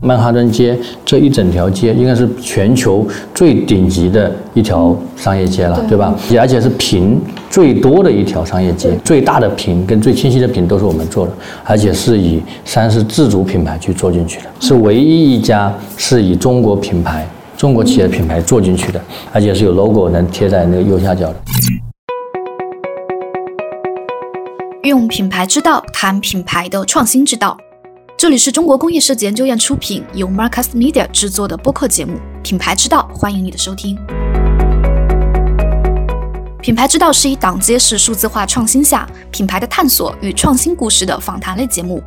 曼哈顿街这一整条街应该是全球最顶级的一条商业街了，对吧？而且是屏最多的一条商业街，最大的屏跟最清晰的屏都是我们做的，而且是以三是自主品牌去做进去的，是唯一一家是以中国品牌、中国企业品牌做进去的，而且是有 logo 能贴在那个右下角的。用品牌之道谈品牌的创新之道。这里是中国工业设计研究院出品，由 Marcus Media 制作的播客节目《品牌之道》，欢迎你的收听。《品牌之道》是一档揭示数字化创新下品牌的探索与创新故事的访谈类节目。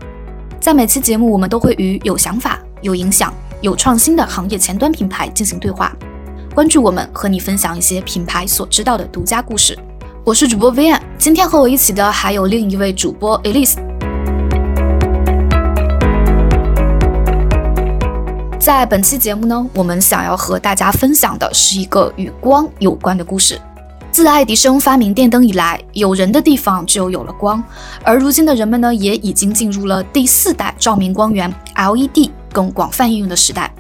在每期节目，我们都会与有想法、有影响、有创新的行业前端品牌进行对话。关注我们，和你分享一些品牌所知道的独家故事。我是主播 v a n 今天和我一起的还有另一位主播 Elise。在本期节目呢，我们想要和大家分享的是一个与光有关的故事。自爱迪生发明电灯以来，有人的地方就有了光，而如今的人们呢，也已经进入了第四代照明光源 LED 更广泛应用的时代。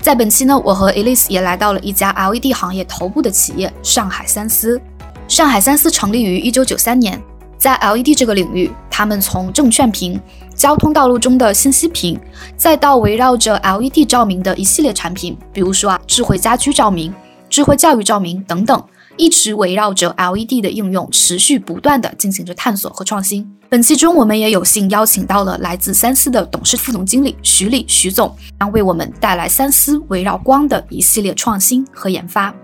在本期呢，我和 Elise 也来到了一家 LED 行业头部的企业——上海三思。上海三思成立于1993年，在 LED 这个领域，他们从证券屏。交通道路中的信息屏，再到围绕着 LED 照明的一系列产品，比如说啊，智慧家居照明、智慧教育照明等等，一直围绕着 LED 的应用，持续不断的进行着探索和创新。本期中，我们也有幸邀请到了来自三思的董事副总经理徐丽徐总，将为我们带来三思围绕光的一系列创新和研发。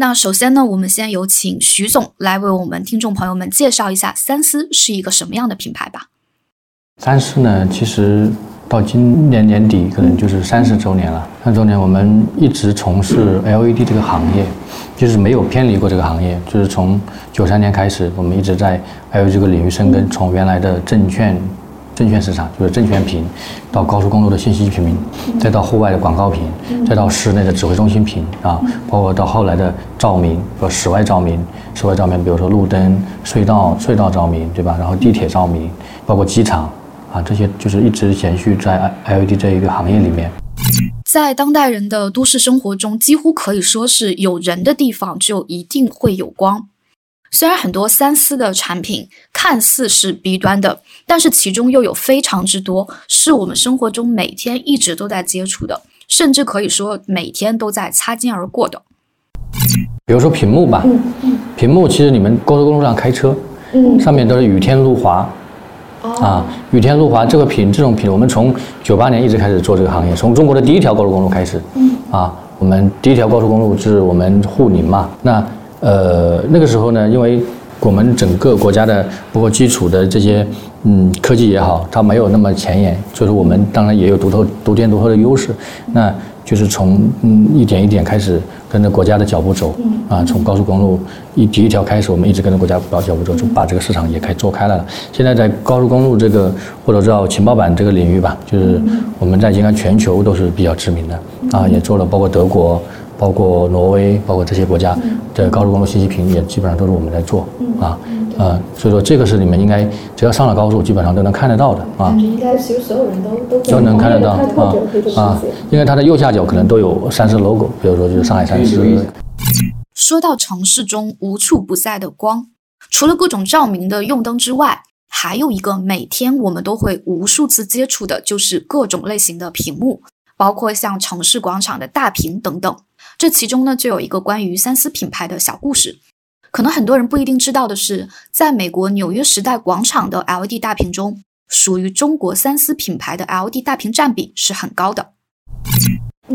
那首先呢，我们先有请徐总来为我们听众朋友们介绍一下三思是一个什么样的品牌吧。三思呢，其实到今年年底可能就是三十周年了。三十周年，我们一直从事 LED 这个行业，就是没有偏离过这个行业。就是从九三年开始，我们一直在 LED 这个领域深耕，从原来的证券。证券市场就是证券屏，到高速公路的信息屏，再到户外的广告屏，再到室内的指挥中心屏啊，包括到后来的照明和室外照明，室外照明比如说路灯、隧道、隧道照明，对吧？然后地铁照明，包括机场啊，这些就是一直延续在 LED 这一个行业里面。在当代人的都市生活中，几乎可以说是有人的地方就一定会有光。虽然很多三思的产品看似是 B 端的，但是其中又有非常之多是我们生活中每天一直都在接触的，甚至可以说每天都在擦肩而过的。比如说屏幕吧，屏幕其实你们高速公路上开车，上面都是雨天路滑，啊，雨天路滑这个品，这种品，我们从九八年一直开始做这个行业，从中国的第一条高速公路开始，啊，我们第一条高速公路是我们沪宁嘛，那。呃，那个时候呢，因为我们整个国家的包括基础的这些嗯科技也好，它没有那么前沿，所以说我们当然也有独特、独天独厚的优势。那就是从嗯一点一点开始跟着国家的脚步走，啊，从高速公路一第一条开始，我们一直跟着国家脚步走，就把这个市场也开做开了。现在在高速公路这个或者叫情报板这个领域吧，就是我们在应该全球都是比较知名的啊，也做了包括德国。包括挪威，包括这些国家的高速公路信息屏也基本上都是我们在做啊，呃，所以说这个是你们应该只要上了高速，基本上都能看得到的啊。应该其实所有人都都都能看得到啊啊，因为它的右下角可能都有三狮 logo，比如说就是上海三狮。说到城市中无处不在的光，除了各种照明的用灯之外，还有一个每天我们都会无数次接触的，就是各种类型的屏幕，包括像城市广场的大屏等等。这其中呢，就有一个关于三思品牌的小故事。可能很多人不一定知道的是，在美国纽约时代广场的 LED 大屏中，属于中国三思品牌的 LED 大屏占比是很高的。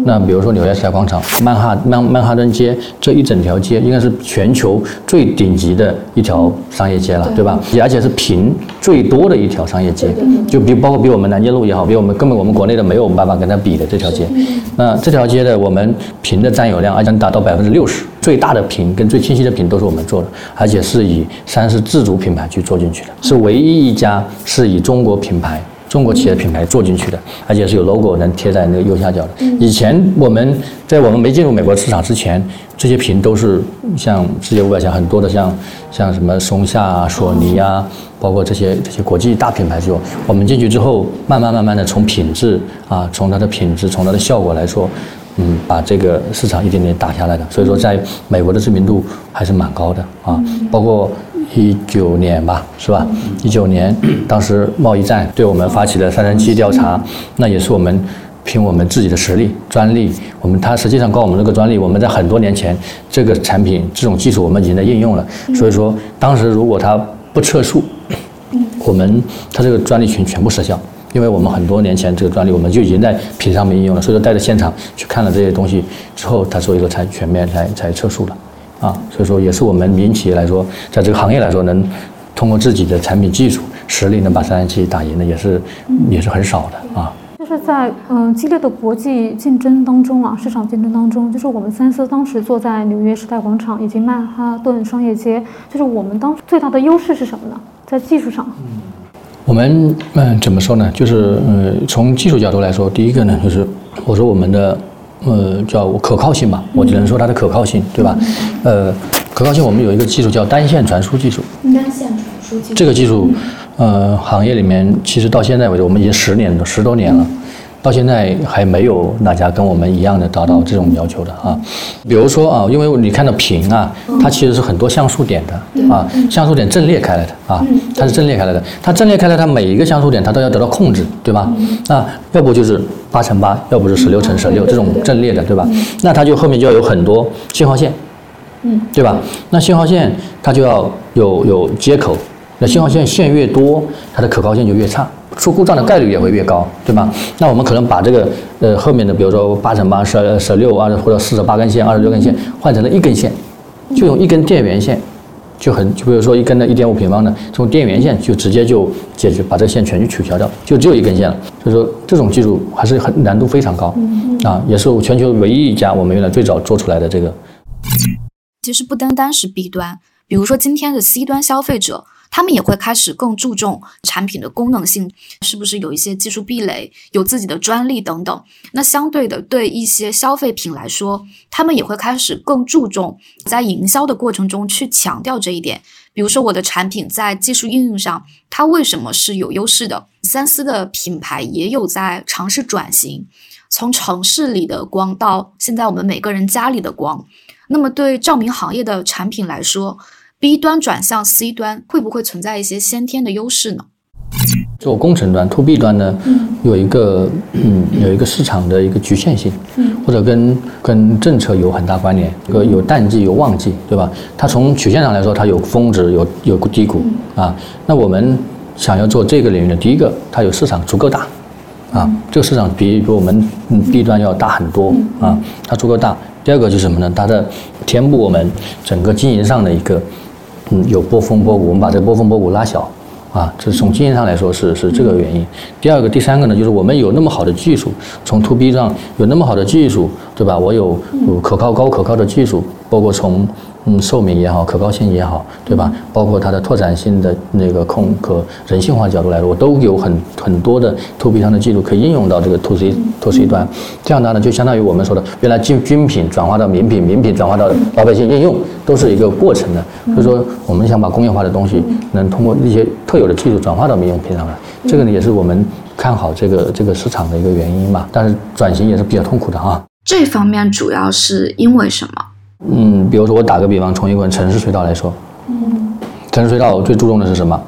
那比如说纽约时代广场、曼哈曼曼哈顿街这一整条街，应该是全球最顶级的一条商业街了，对吧？而且是屏最多的一条商业街，就比包括比我们南京路也好，比我们根本我们国内的没有办法跟它比的这条街。那这条街的我们屏的占有量，而且能达到百分之六十，最大的屏跟最清晰的屏都是我们做的，而且是以三是自主品牌去做进去的，是唯一一家是以中国品牌。中国企业的品牌做进去的，而且是有 logo 能贴在那个右下角的。以前我们在我们没进入美国市场之前，这些屏都是像世界五百强很多的，像像什么松下啊、索尼啊，包括这些这些国际大品牌做。我们进去之后，慢慢慢慢的从品质啊，从它的品质，从它的效果来说，嗯，把这个市场一点点打下来的。所以说，在美国的知名度还是蛮高的啊，包括。一九年吧，是吧？一九年，当时贸易战对我们发起了三三七调查，那也是我们凭我们自己的实力、专利，我们它实际上告我们这个专利，我们在很多年前这个产品这种技术我们已经在应用了，所以说当时如果它不撤诉，我们它这个专利群全部失效，因为我们很多年前这个专利我们就已经在品上面应用了，所以说带着现场去看了这些东西之后，它所以说才全面才才撤诉了。啊，所以说也是我们民营企业来说，在这个行业来说，能通过自己的产品技术实力能把三三七打赢的，也是也是很少的啊。就是在嗯激烈的国际竞争当中啊，市场竞争当中，就是我们三思当时坐在纽约时代广场以及曼哈顿商业街，就是我们当时最大的优势是什么呢？在技术上，我们嗯怎么说呢？就是嗯从技术角度来说，第一个呢就是我说我们的。呃，叫可靠性吧，我只能说它的可靠性，对吧？呃，可靠性，我们有一个技术叫单线传输技术。单线传输技术。这个技术，呃，行业里面其实到现在为止，我们已经十年了十多年了。到现在还没有哪家跟我们一样的达到这种要求的啊。比如说啊，因为你看到屏啊，它其实是很多像素点的啊，像素点阵列开来的啊，它是阵列开来的。它阵列开来，它每一个像素点它都要得到控制，对吧？那要不就是八乘八，要不是十六乘十六这种阵列的，对吧？那它就后面就要有很多信号线，嗯，对吧？那信号线它就要有有接口，那信号线线越多，它的可靠性就越差。出故障的概率也会越高，对吧？那我们可能把这个呃后面的，比如说八乘八、十十六啊或者四十八根线、二十六根线换成了一根线，就用一根电源线，就很就比如说一根的一点五平方的这种电源线，就直接就解决把这个线全去取消掉，就只有一根线了。所以说这种技术还是很难度非常高啊，也是全球唯一一家我们原来最早做出来的这个。其实不单单是 B 端，比如说今天的 C 端消费者。他们也会开始更注重产品的功能性，是不是有一些技术壁垒，有自己的专利等等。那相对的，对一些消费品来说，他们也会开始更注重在营销的过程中去强调这一点。比如说，我的产品在技术应用上，它为什么是有优势的？三思的品牌也有在尝试转型，从城市里的光到现在我们每个人家里的光。那么，对照明行业的产品来说，B 端转向 C 端会不会存在一些先天的优势呢？做工程端 To B 端呢，有一个嗯有一个市场的一个局限性，或者跟跟政策有很大关联，有有淡季有旺季，对吧？它从曲线上来说，它有峰值有有低谷啊。那我们想要做这个领域的，第一个它有市场足够大啊，这个市场比比我们 B 端要大很多啊，它足够大。第二个就是什么呢？它的填补我们整个经营上的一个。嗯，有波峰波谷，我们把这波峰波谷拉小，啊，这是从经验上来说是是这个原因。第二个、第三个呢，就是我们有那么好的技术，从 to B 上有那么好的技术，对吧？我有可靠、高可靠的技术，包括从。嗯，寿命也好，可靠性也好，对吧？包括它的拓展性的那个控可人性化角度来说，我都有很很多的 to B 上的技术可以应用到这个 to C to C 端。这样的呢，就相当于我们说的，原来军军品转化到民品，民品转化到老百姓应用，都是一个过程的。所以说，我们想把工业化的东西能通过一些特有的技术转化到民用品上来，这个呢，也是我们看好这个这个市场的一个原因吧。但是转型也是比较痛苦的啊。这方面主要是因为什么？嗯，比如说我打个比方，从一个城市隧道来说，嗯，城市隧道最注重的是什么？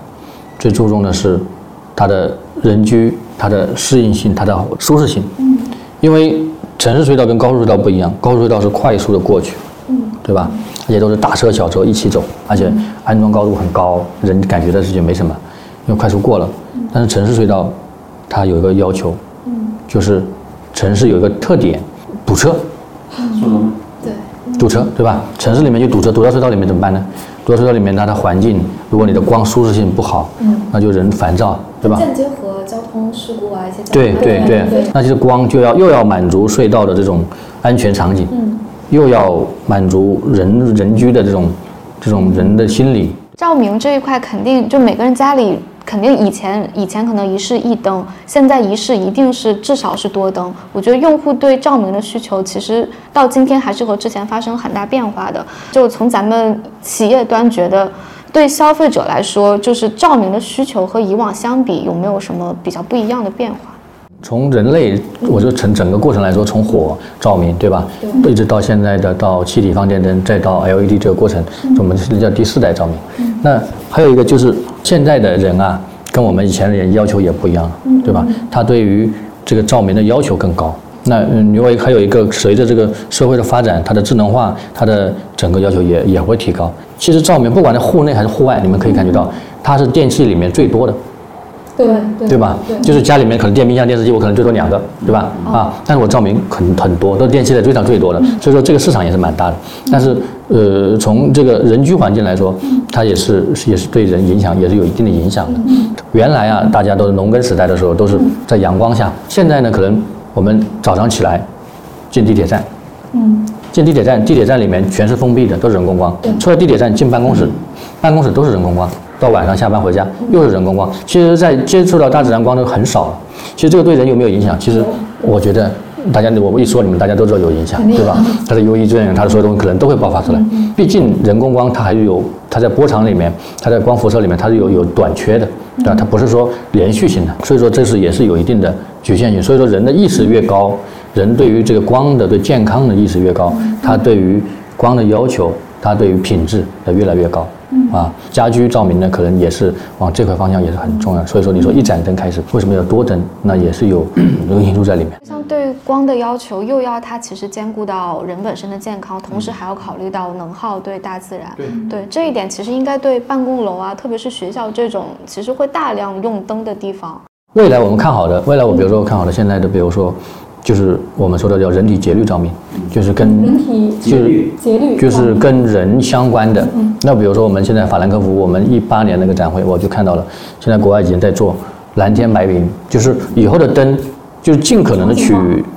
最注重的是它的人居、它的适应性、它的舒适性。嗯，因为城市隧道跟高速隧道不一样，高速隧道是快速的过去，嗯，对吧？而且都是大车小车一起走，而且安装高度很高，人感觉的事情没什么，因为快速过了。但是城市隧道它有一个要求，嗯，就是城市有一个特点，堵车。嗯。堵车，对吧？城市里面就堵车，堵到隧道里面怎么办呢？堵到隧道里面，它的环境，如果你的光舒适性不好，嗯，那就人烦躁，对吧？间接和交通事故啊一些。对对对，那就是光就要又要满足隧道的这种安全场景，嗯，又要满足人人居的这种这种人的心理。照明这一块肯定就每个人家里肯定以前以前可能一室一灯，现在一室一定是至少是多灯。我觉得用户对照明的需求其实到今天还是和之前发生很大变化的。就从咱们企业端觉得，对消费者来说，就是照明的需求和以往相比有没有什么比较不一样的变化？从人类，我就整整个过程来说，从火照明，对吧？一直到现在的到气体放电灯，再到 LED 这个过程，我们是叫第四代照明。那还有一个就是现在的人啊，跟我们以前的人要求也不一样了，对吧？他对于这个照明的要求更高。那嗯因为还有一个，随着这个社会的发展，它的智能化，它的整个要求也也会提高。其实照明不管在户内还是户外，你们可以感觉到，它是电器里面最多的。对对吧？就是家里面可能电冰箱、电视机，我可能最多两个，对吧？啊，但是我照明很很多，都是电器的最上最多的，所以说这个市场也是蛮大的。但是呃，从这个人居环境来说，它也是也是对人影响也是有一定的影响的。原来啊，大家都是农耕时代的时候都是在阳光下，现在呢，可能我们早上起来进地铁站，嗯，进地铁站，地铁站里面全是封闭的，都是人工光。出了地铁站进办公室，办公室都是人工光。到晚上下班回家又是人工光，其实，在接触到大自然光都很少了。其实这个对人有没有影响？其实我觉得，大家我一说你们大家都知道有影响，对吧？它的 E 作用，它的所有东西可能都会爆发出来。毕竟人工光它还是有，它在波长里面，它在光辐射里面它是有有短缺的，对吧？它不是说连续性的，所以说这是也是有一定的局限性。所以说人的意识越高，人对于这个光的对健康的意识越高，他对于光的要求，他对于品质的越来越高。啊，家居照明呢，可能也是往这块方向也是很重要。所以说，你说一盏灯开始，为什么要多灯？那也是有 有因素在里面。像对光的要求，又要它其实兼顾到人本身的健康，同时还要考虑到能耗对大自然。对对，这一点其实应该对办公楼啊，特别是学校这种其实会大量用灯的地方。未来我们看好的，未来我比如说看好的现在的，比如说。就是我们说的叫人体节律照明，就是跟人体就是节律，就是跟人相关的。那比如说我们现在法兰克福，我们一八年那个展会，我就看到了，现在国外已经在做蓝天白云，就是以后的灯，就是尽可能的取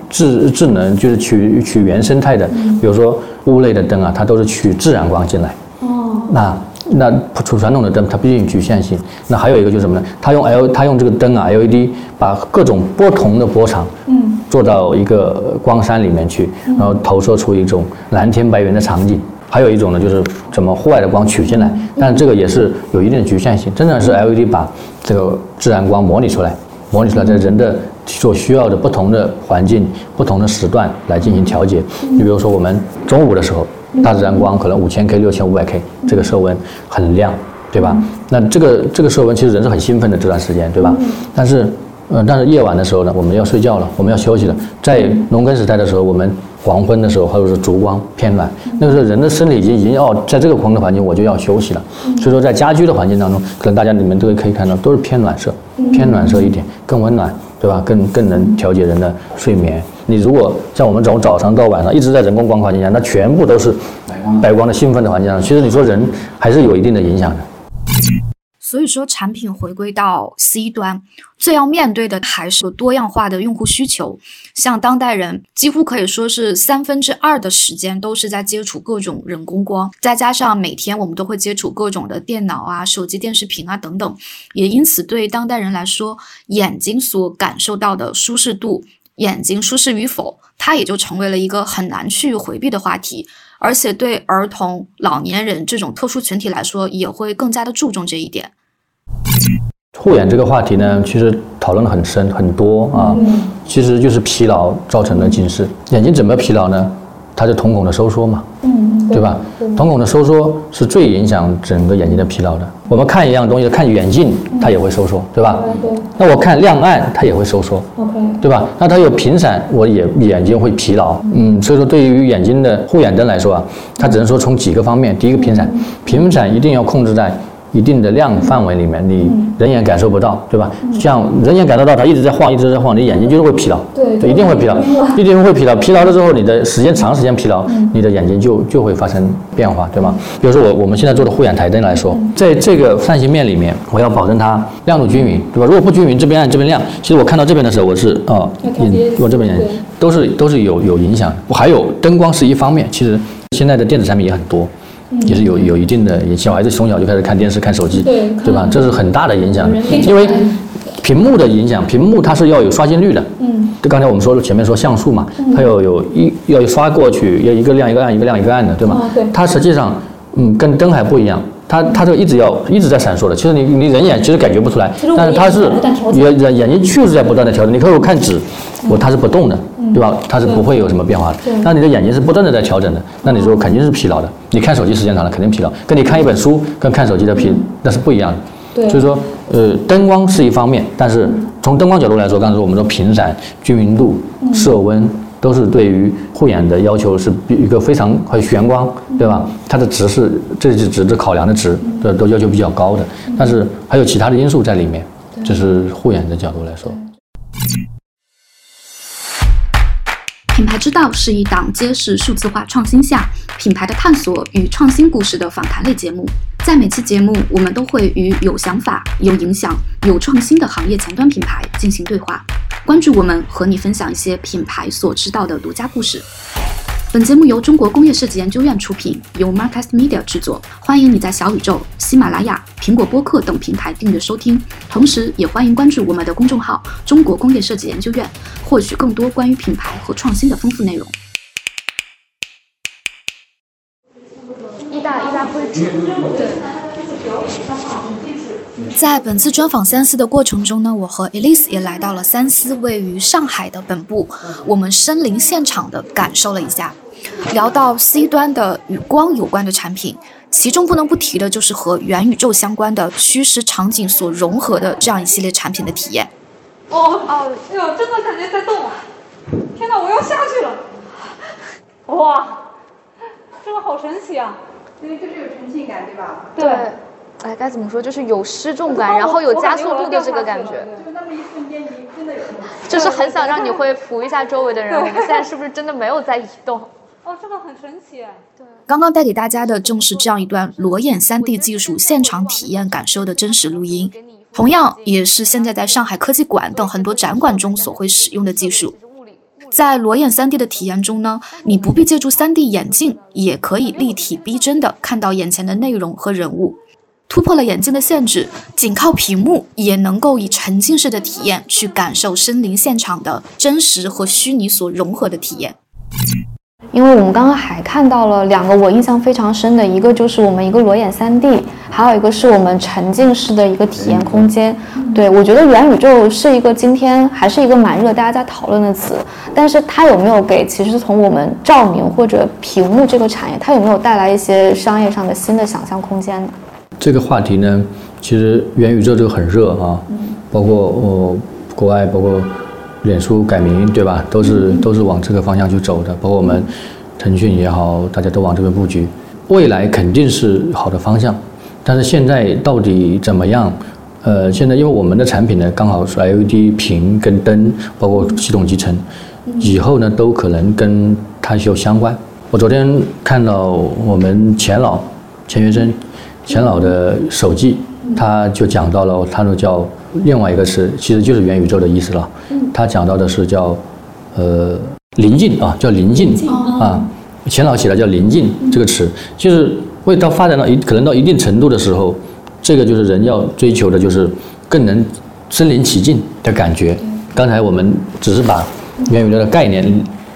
智智能，就是取取原生态的，比如说屋内的灯啊，它都是取自然光进来。哦，那。那传传统的灯，它毕竟局限性。那还有一个就是什么呢？它用 L，它用这个灯啊，LED，把各种不同的波长，嗯，做到一个光山里面去，然后投射出一种蓝天白云的场景。还有一种呢，就是怎么户外的光取进来，但这个也是有一定的局限性。真的是 LED 把这个自然光模拟出来，模拟出来在人的所需要的不同的环境、不同的时段来进行调节。你比如说我们中午的时候。大自然光可能五千 K、六千五百 K，这个色温很亮，对吧？那这个这个色温其实人是很兴奋的这段时间，对吧？但是，呃，但是夜晚的时候呢，我们要睡觉了，我们要休息了。在农耕时代的时候，我们黄昏的时候或者是烛光偏暖，那个时候人的身体已经已经要在这个光的环境，我就要休息了。所以说，在家居的环境当中，可能大家你们都可以看到，都是偏暖色，偏暖色一点，更温暖，对吧？更更能调节人的睡眠。你如果像我们从早上到晚上一直在人工光环境下，那全部都是白光的兴奋的环境下，其实你说人还是有一定的影响的。所以说，产品回归到 C 端，最要面对的还是多样化的用户需求。像当代人几乎可以说是三分之二的时间都是在接触各种人工光，再加上每天我们都会接触各种的电脑啊、手机、电视屏啊等等，也因此对当代人来说，眼睛所感受到的舒适度。眼睛舒适与否，它也就成为了一个很难去回避的话题，而且对儿童、老年人这种特殊群体来说，也会更加的注重这一点。护眼这个话题呢，其实讨论的很深很多啊，其实就是疲劳造成的近视。眼睛怎么疲劳呢？它是瞳孔的收缩嘛。对吧？瞳孔的收缩是最影响整个眼睛的疲劳的。我们看一样东西，看远近，它也会收缩，对吧？那我看亮暗，它也会收缩，对吧？那它有频闪，我也眼睛会疲劳。嗯，所以说对于眼睛的护眼灯来说啊，它只能说从几个方面。第一个频闪，频闪一定要控制在。一定的量范围里面，你人眼感受不到，对吧？像人眼感受到它一直在晃，一直在晃，你眼睛就是会疲劳，对，一定会疲劳，一定会疲劳。疲劳了之后，你的时间长时间疲劳，你的眼睛就就会发生变化，对吗？比如说我我们现在做的护眼台灯来说，在这个扇形面里面，我要保证它亮度均匀，对吧？如果不均匀，这边暗这边亮，其实我看到这边的时候，我是哦，我这边眼睛都是都是有有影响。我还有灯光是一方面，其实现在的电子产品也很多。也是有有一定的。小孩子从小就开始看电视、看手机，对对吧？这是很大的影响，因为屏幕的影响，屏幕它是要有刷新率的。嗯，就刚才我们说了，前面说像素嘛，它要有一要刷过去，要一个亮一个暗，一个亮一个暗的，对吗？它实际上，嗯，跟灯还不一样。它它这个一直要一直在闪烁的，其实你你人眼其实感觉不出来但是它是眼眼眼眼睛确实在不断的调整。你看我看纸，我它是不动的，嗯对吧？它是不会有什么变化的。那你的眼睛是不断的在调整的，那你说肯定是疲劳的。你看手机时间长了肯定疲劳，跟你看一本书跟看手机的疲那是不一样的。对所以说，呃，灯光是一方面，但是从灯光角度来说，刚才说我们说频闪、均匀度、色温，都是对于护眼的要求是比一个非常还有眩光，对吧？它的值是这是值得考量的值，这都要求比较高的。但是还有其他的因素在里面，这是护眼的角度来说。品牌之道是一档揭示数字化创新下品牌的探索与创新故事的访谈类节目。在每期节目，我们都会与有想法、有影响、有创新的行业前端品牌进行对话，关注我们，和你分享一些品牌所知道的独家故事。本节目由中国工业设计研究院出品，由 Marcast Media 制作。欢迎你在小宇宙、喜马拉雅、苹果播客等平台订阅收听，同时也欢迎关注我们的公众号“中国工业设计研究院”，获取更多关于品牌和创新的丰富内容。一大一大灰纸，在本次专访三思的过程中呢，我和 Elise 也来到了三思位于上海的本部，我们身临现场的感受了一下。聊到 C 端的与光有关的产品，其中不能不提的就是和元宇宙相关的虚实场景所融合的这样一系列产品的体验。哦哦，哎呦，真的感觉在动啊！天哪，我要下去了！哇，这个好神奇啊！因为就是有沉浸感，对吧？对，哎，该怎么说，就是有失重感，然后有加速度的这个感觉，就那么一瞬间，你真的有 就是很想让你会扶一下周围的人。我们现在是不是真的没有在移动？哦，这个很神奇。刚刚带给大家的正是这样一段裸眼 3D 技术现场体验感受的真实录音，同样也是现在在上海科技馆等很多展馆中所会使用的技术。在裸眼 3D 的体验中呢，你不必借助 3D 眼镜，也可以立体逼真的看到眼前的内容和人物。突破了眼镜的限制，仅靠屏幕也能够以沉浸式的体验去感受身临现场的真实和虚拟所融合的体验。因为我们刚刚还看到了两个我印象非常深的，一个就是我们一个裸眼 3D，还有一个是我们沉浸式的一个体验空间。对我觉得元宇宙是一个今天还是一个蛮热大家在讨论的词，但是它有没有给其实从我们照明或者屏幕这个产业，它有没有带来一些商业上的新的想象空间呢？这个话题呢，其实元宇宙这个很热啊，包括呃国外，包括脸书改名，对吧？都是都是往这个方向去走的，包括我们腾讯也好，大家都往这边布局。未来肯定是好的方向，但是现在到底怎么样？呃，现在因为我们的产品呢，刚好是 LED 屏跟灯，包括系统集成，以后呢都可能跟它有相关。我昨天看到我们钱老钱学森钱老的手记，他就讲到了，他说叫另外一个词，其实就是元宇宙的意思了。他讲到的是叫呃临近啊，叫临近啊。钱老写的叫临近这个词，就是为到发展到一可能到一定程度的时候，这个就是人要追求的就是更能身临其境的感觉。刚才我们只是把元宇宙的概念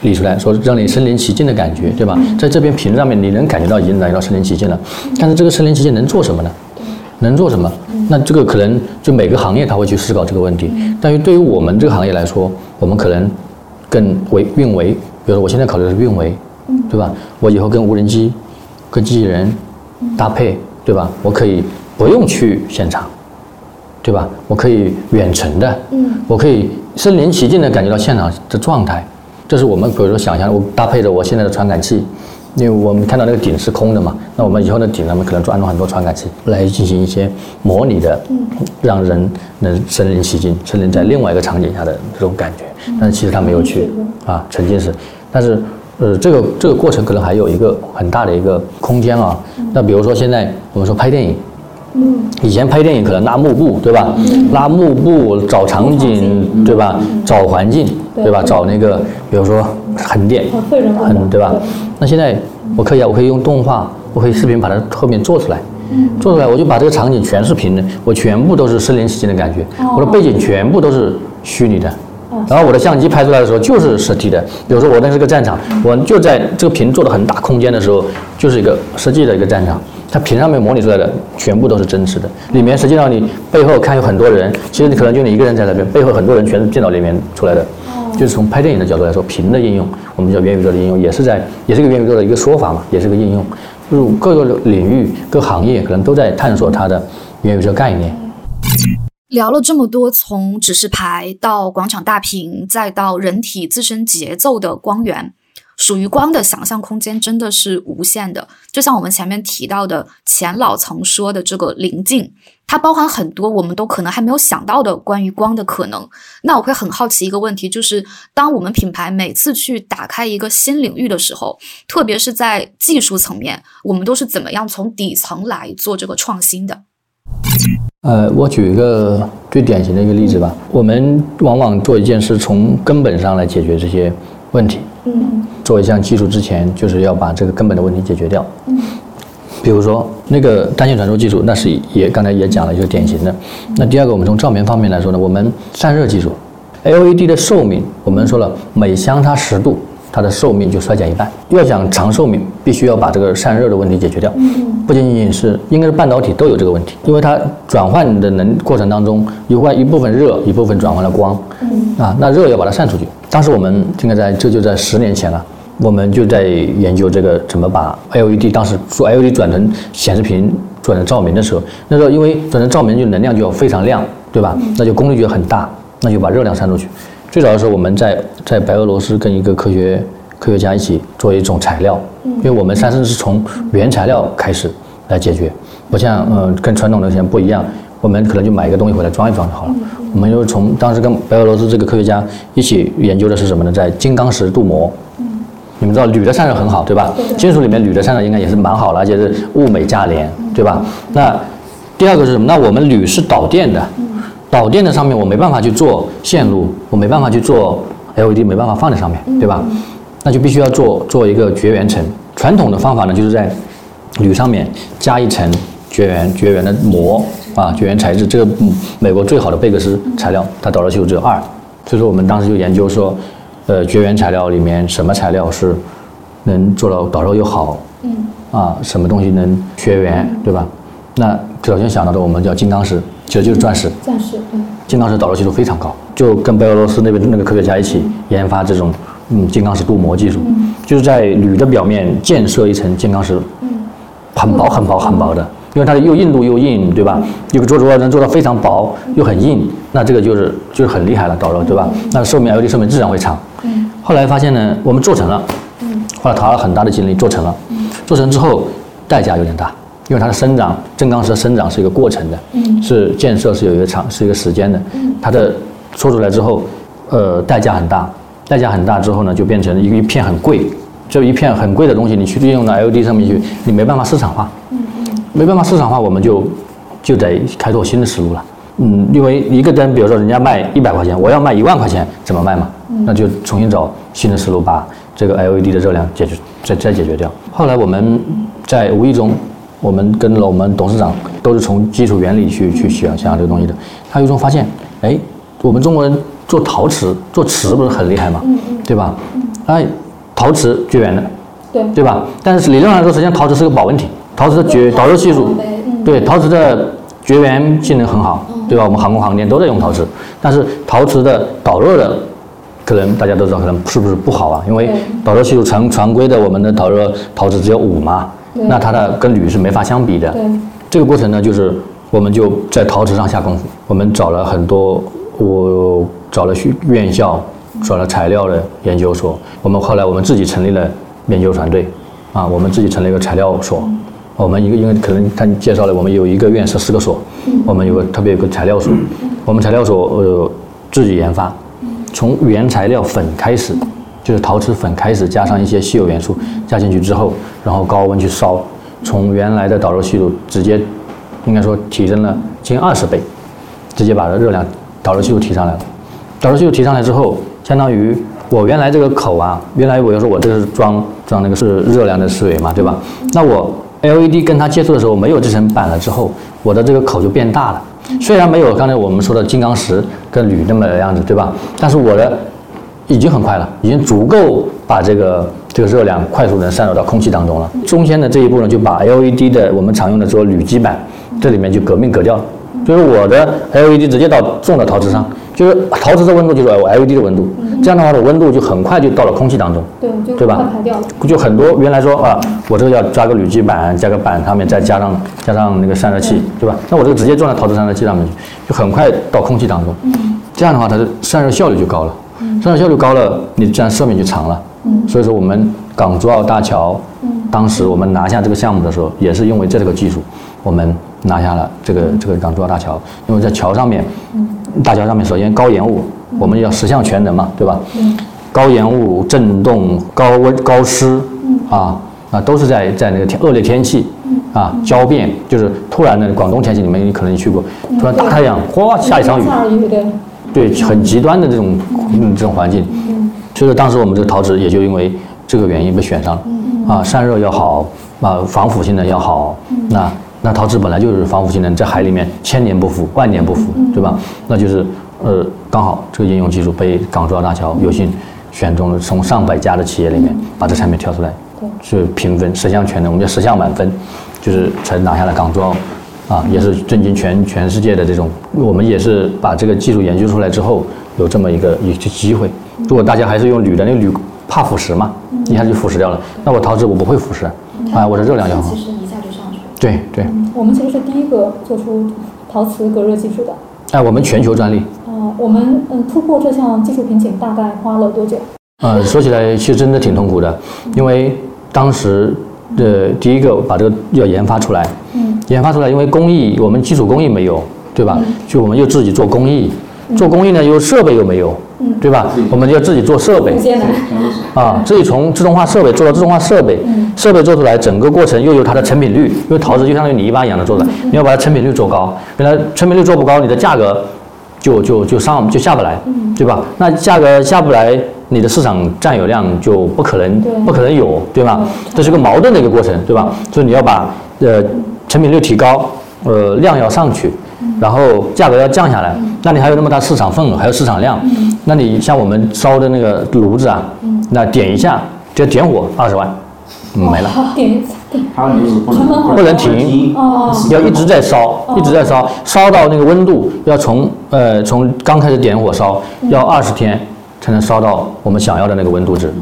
理出来，说让你身临其境的感觉，对吧？在这边屏上面你能感觉到已经感觉到身临其境了，但是这个身临其境能做什么呢？能做什么？那这个可能就每个行业他会去思考这个问题。但是对于我们这个行业来说，我们可能更为运维，比如说我现在考虑的是运维，对吧？我以后跟无人机、跟机器人搭配，对吧？我可以不用去现场，对吧？我可以远程的，我可以身临其境的感觉到现场的状态。这是我们比如说想象，我搭配着我现在的传感器，因为我们看到那个顶是空的嘛，那我们以后的顶上面可能就安装很多传感器来进行一些模拟的，让人能身临其境，身临在另外一个场景下的这种感觉。但是其实他没有去啊沉浸式，但是呃这个这个过程可能还有一个很大的一个空间啊。那比如说现在我们说拍电影。以前拍电影可能拉幕布，对吧？拉幕布找场景，对吧？找环境，对吧？找那个，比如说横店，很对吧？那现在我可以啊，我可以用动画，我可以视频把它后面做出来，做出来我就把这个场景全是平的，我全部都是身临其境的感觉，我的背景全部都是虚拟的。然后我的相机拍出来的时候就是实体的，比如说我那是个战场，我就在这个屏做的很大空间的时候，就是一个实际的一个战场。它屏上面模拟出来的全部都是真实的，里面实际上你背后看有很多人，其实你可能就你一个人在那边，背后很多人全是电脑里面出来的。就是从拍电影的角度来说，屏的应用，我们叫元宇宙的应用，也是在，也是个元宇宙的一个说法嘛，也是个应用。就是各个领域、各行业可能都在探索它的元宇宙概念。聊了这么多，从指示牌到广场大屏，再到人体自身节奏的光源。属于光的想象空间真的是无限的，就像我们前面提到的钱老曾说的这个临境，它包含很多我们都可能还没有想到的关于光的可能。那我会很好奇一个问题，就是当我们品牌每次去打开一个新领域的时候，特别是在技术层面，我们都是怎么样从底层来做这个创新的？呃，我举一个最典型的一个例子吧，我们往往做一件事，从根本上来解决这些问题。嗯，做一项技术之前，就是要把这个根本的问题解决掉。嗯，比如说那个单线传输技术，那是也刚才也讲了一个典型的。那第二个，我们从照明方面来说呢，我们散热技术，LED 的寿命，我们说了每相差十度。它的寿命就衰减一半。要想长寿命，必须要把这个散热的问题解决掉。不仅仅是，应该是半导体都有这个问题，因为它转换的能过程当中，一换一部分热，一部分转换了光。啊，那热要把它散出去。当时我们应该在这就在十年前了，我们就在研究这个怎么把 LED 当时做 LED 转成显示屏转成照明的时候，那时候因为转成照明就能量就要非常亮，对吧？那就功率就很大，那就把热量散出去。最早的时候，我们在在白俄罗斯跟一个科学科学家一起做一种材料，因为我们三生是从原材料开始来解决，不像呃跟传统的先不一样，我们可能就买一个东西回来装一装就好了。我们就从当时跟白俄罗斯这个科学家一起研究的是什么呢？在金刚石镀膜。你们知道铝的散热很好，对吧？金属里面铝的散热应该也是蛮好的，而且是物美价廉，对吧？那第二个是什么？那我们铝是导电的。导电的上面我没办法去做线路，我没办法去做 LED，没办法放在上面，对吧？那就必须要做做一个绝缘层。传统的方法呢，就是在铝上面加一层绝缘绝缘的膜啊，绝缘材质。这个美国最好的贝克斯材料，它导热系数只有二。所以说我们当时就研究说，呃，绝缘材料里面什么材料是能做到导热又好？嗯。啊，什么东西能绝缘，对吧？那首先想到的我们叫金刚石。其实就是钻石，钻石，嗯，金刚石导热系数非常高，就跟白俄罗斯那边那个科学家一起研发这种，嗯，金刚石镀膜技术，就是在铝的表面建设一层金刚石，嗯，很薄很薄很薄的，因为它又硬度又硬，对吧？一个做出来能做到非常薄又很硬，那这个就是就是很厉害了导热，对吧？那寿命 LED 寿命自然会长。嗯，后来发现呢，我们做成了，嗯，后来花了很大的精力做成了，嗯。做成之后代价有点大。因为它的生长，正钢石的生长是一个过程的，嗯。是建设是有一个长是一个时间的，嗯。它的做出来之后，呃，代价很大，代价很大之后呢，就变成一个一片很贵，这一片很贵的东西，你去利用到 LED 上面去，你没办法市场化，嗯没办法市场化，我们就就得开拓新的思路了，嗯，因为一个灯，比如说人家卖一百块钱，我要卖一万块钱，怎么卖嘛？那就重新找新的思路，把这个 LED 的热量解决，再再解决掉。后来我们在无意中。我们跟了我们董事长都是从基础原理去去想想这个东西的。他有一种发现，哎，我们中国人做陶瓷、做瓷不是很厉害吗，对吧？哎，陶瓷绝缘的，对对吧？但是理论上来说，实际上陶瓷是个保温体，陶瓷的绝导热系数，对，陶瓷的绝缘性能很好，对吧？我们航空航天都在用陶瓷，但是陶瓷的导热的，可能大家都知道，可能是不是不好啊？因为导热系数常常规的我们的导热陶瓷只有五嘛。那它的跟铝是没法相比的。对，这个过程呢，就是我们就在陶瓷上下功夫。我们找了很多，我找了学院校，找了材料的研究所。我们后来我们自己成立了研究团队，啊，我们自己成立一个材料所。我们一个因为可能他介绍了，我们有一个院十四个所，我们有个特别有个材料所。我们材料所呃自己研发，从原材料粉开始。就是陶瓷粉开始加上一些稀有元素加进去之后，然后高温去烧，从原来的导热系数直接，应该说提升了近二十倍，直接把这热量导热系数提上来了。导热系数提上来之后，相当于我原来这个口啊，原来我要说我这是装装那个是热量的水嘛，对吧？那我 LED 跟它接触的时候没有这层板了之后，我的这个口就变大了。虽然没有刚才我们说的金刚石跟铝那么样子，对吧？但是我的已经很快了，已经足够把这个这个热量快速的散落到空气当中了。中间的这一步呢，就把 LED 的我们常用的说铝基板，这里面就革命革掉了。就是我的 LED 直接到种到陶瓷上，就是陶瓷的温度就是我 LED 的温度，这样的话的温度就很快就到了空气当中，对，就对吧排掉了。就很多原来说啊，我这个要加个铝基板，加个板上面再加上加上那个散热器，对吧？那我这个直接装在陶瓷散热器上面去，就很快到空气当中。这样的话，它的散热效率就高了。散热效率高了，你这样寿命就长了。嗯所以说我们港珠澳大桥，嗯当时我们拿下这个项目的时候，也是因为这个技术，我们拿下了这个这个港珠澳大桥。因为在桥上面，大桥上面首先高延误，我们要十项全能嘛，对吧？高盐雾、震动、高温、高湿，啊，啊，都是在在那个天恶劣天气，啊，交变，就是突然的广东天气，你们可能去过，突然大太阳，哗下一场雨，对，对，很极端的这种嗯。这种环境，所以说当时我们这个陶瓷也就因为这个原因被选上了，啊，散热要好，啊，防腐性能要好，那那陶瓷本来就是防腐性能，在海里面千年不腐，万年不腐，对吧？那就是呃，刚好这个应用技术被港珠澳大桥有幸选中了，从上百家的企业里面把这产品挑出来，是评分十项全能，我们叫十项满分，就是才拿下了港珠澳。啊，也是震惊全全世界的这种，我们也是把这个技术研究出来之后，有这么一个一个机会。如果大家还是用铝的，那个铝怕腐蚀嘛，一下就腐蚀掉了。那我陶瓷我不会腐蚀，啊，我的热量就好。其实一下就上去了。对对，我们其实是第一个做出陶瓷隔热技术的。哎，我们全球专利。呃，我们嗯突破这项技术瓶颈大概花了多久？呃，说起来其实真的挺痛苦的，因为当时的第一个把这个要研发出来，嗯，研发出来，因为工艺我们基础工艺没有，对吧？就我们又自己做工艺，做工艺呢又设备又没有，对吧？我们要自己做设备。啊，自己从自动化设备做到自动化设备，设备做出来，整个过程又有它的成品率，因为陶瓷就相当于泥巴一样的做的，你要把它成品率做高，原来成品率做不高，你的价格就就就上就下不来，对吧？那价格下不来，你的市场占有量就不可能不可能有，对吧？这是个矛盾的一个过程，对吧？所以你要把呃成品率提高，呃量要上去，然后价格要降下来，那你还有那么大市场份额，还有市场量，那你像我们烧的那个炉子啊，那点一下就点火二十万，嗯没了。有就是不能不能停。哦，要一直在烧，一直在烧，烧到那个温度要从呃从刚开始点火烧，要二十天才能烧到我们想要的那个温度值，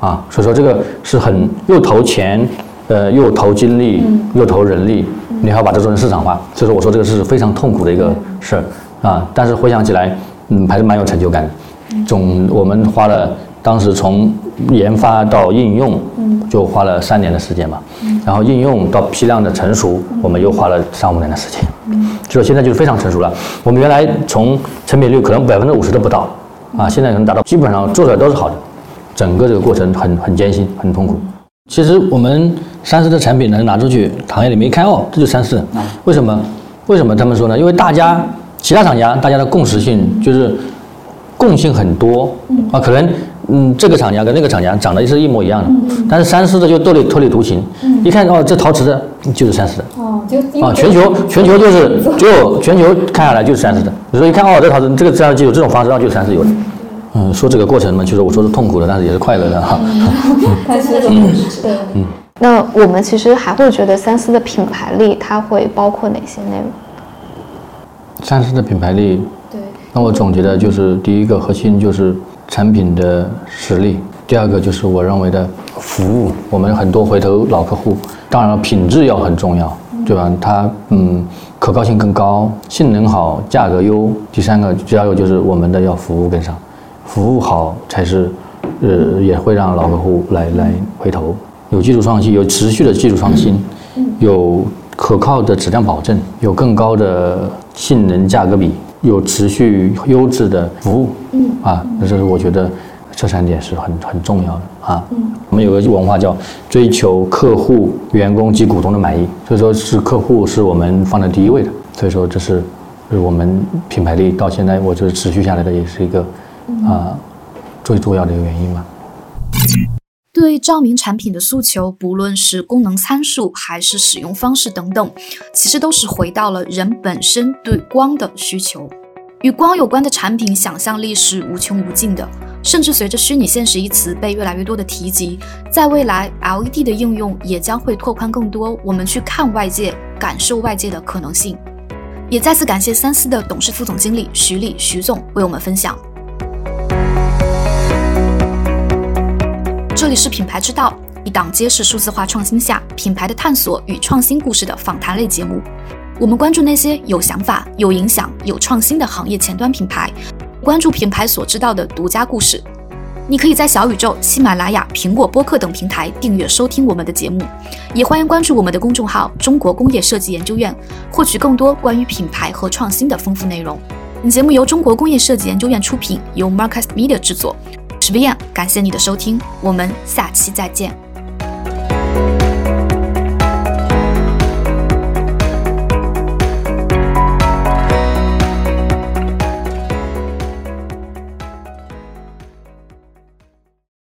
啊，所以说这个是很又投钱，呃又投精力，又投人力，你还要把这做成市场化，所以说我说这个是非常痛苦的一个事儿。啊，但是回想起来，嗯还是蛮有成就感的，总我们花了当时从研发到应用，就花了三年的时间嘛，然后应用到批量的成熟，我们又花了三五年的时间，所以现在就是非常成熟了。我们原来从成品率可能百分之五十都不到，啊，现在可能达到基本上做出来都是好的，整个这个过程很很艰辛，很痛苦。其实我们三思的产品能拿出去，行业里面一看哦，这就三思。为什么？为什么他们说呢？因为大家其他厂家大家的共识性就是共性很多。啊，可能嗯这个厂家跟那个厂家长得是一模一样的，但是三思的就特立特立独行，一看哦这陶瓷的就是三思的。哦，就啊，全球全球就是 只有全球看下来就是三思的，你说一看哦，这陶瓷这个这样的技术这种方式上就是三思有的。嗯，说这个过程嘛，其实我说是痛苦的，但是也是快乐的哈。但是对，那我们其实还会觉得三思的品牌力它会包括哪些内容？三思的品牌力，对，那我总结的就是第一个核心就是产品的实力，第二个就是我认为的服务。我们很多回头老客户，当然了，品质要很重要，对吧？它嗯可靠性更高，性能好，价格优。第三个，第二个就是我们的要服务跟上，服务好才是呃也会让老客户来来回头。有技术创新，有持续的技术创新，有可靠的质量保证，有更高的性能价格比，有持续优质的服务，嗯啊，那这是我觉得这三点是很很重要的啊。我们有个文化叫追求客户、员工及股东的满意，所以说是客户是我们放在第一位的，所以说这是是我们品牌力到现在我觉得持续下来的也是一个啊最重要的一个原因吧。对照明产品的诉求，不论是功能参数还是使用方式等等，其实都是回到了人本身对光的需求。与光有关的产品，想象力是无穷无尽的。甚至随着虚拟现实一词被越来越多的提及，在未来，LED 的应用也将会拓宽更多我们去看外界、感受外界的可能性。也再次感谢三思的董事副总经理徐丽徐总为我们分享。这里是品牌之道，一档揭示数字化创新下品牌的探索与创新故事的访谈类节目。我们关注那些有想法、有影响、有创新的行业前端品牌，关注品牌所知道的独家故事。你可以在小宇宙、喜马拉雅、苹果播客等平台订阅收听我们的节目，也欢迎关注我们的公众号“中国工业设计研究院”，获取更多关于品牌和创新的丰富内容。本节目由中国工业设计研究院出品，由 Marcus Media 制作。是 v i a n 感谢你的收听，我们下期再见。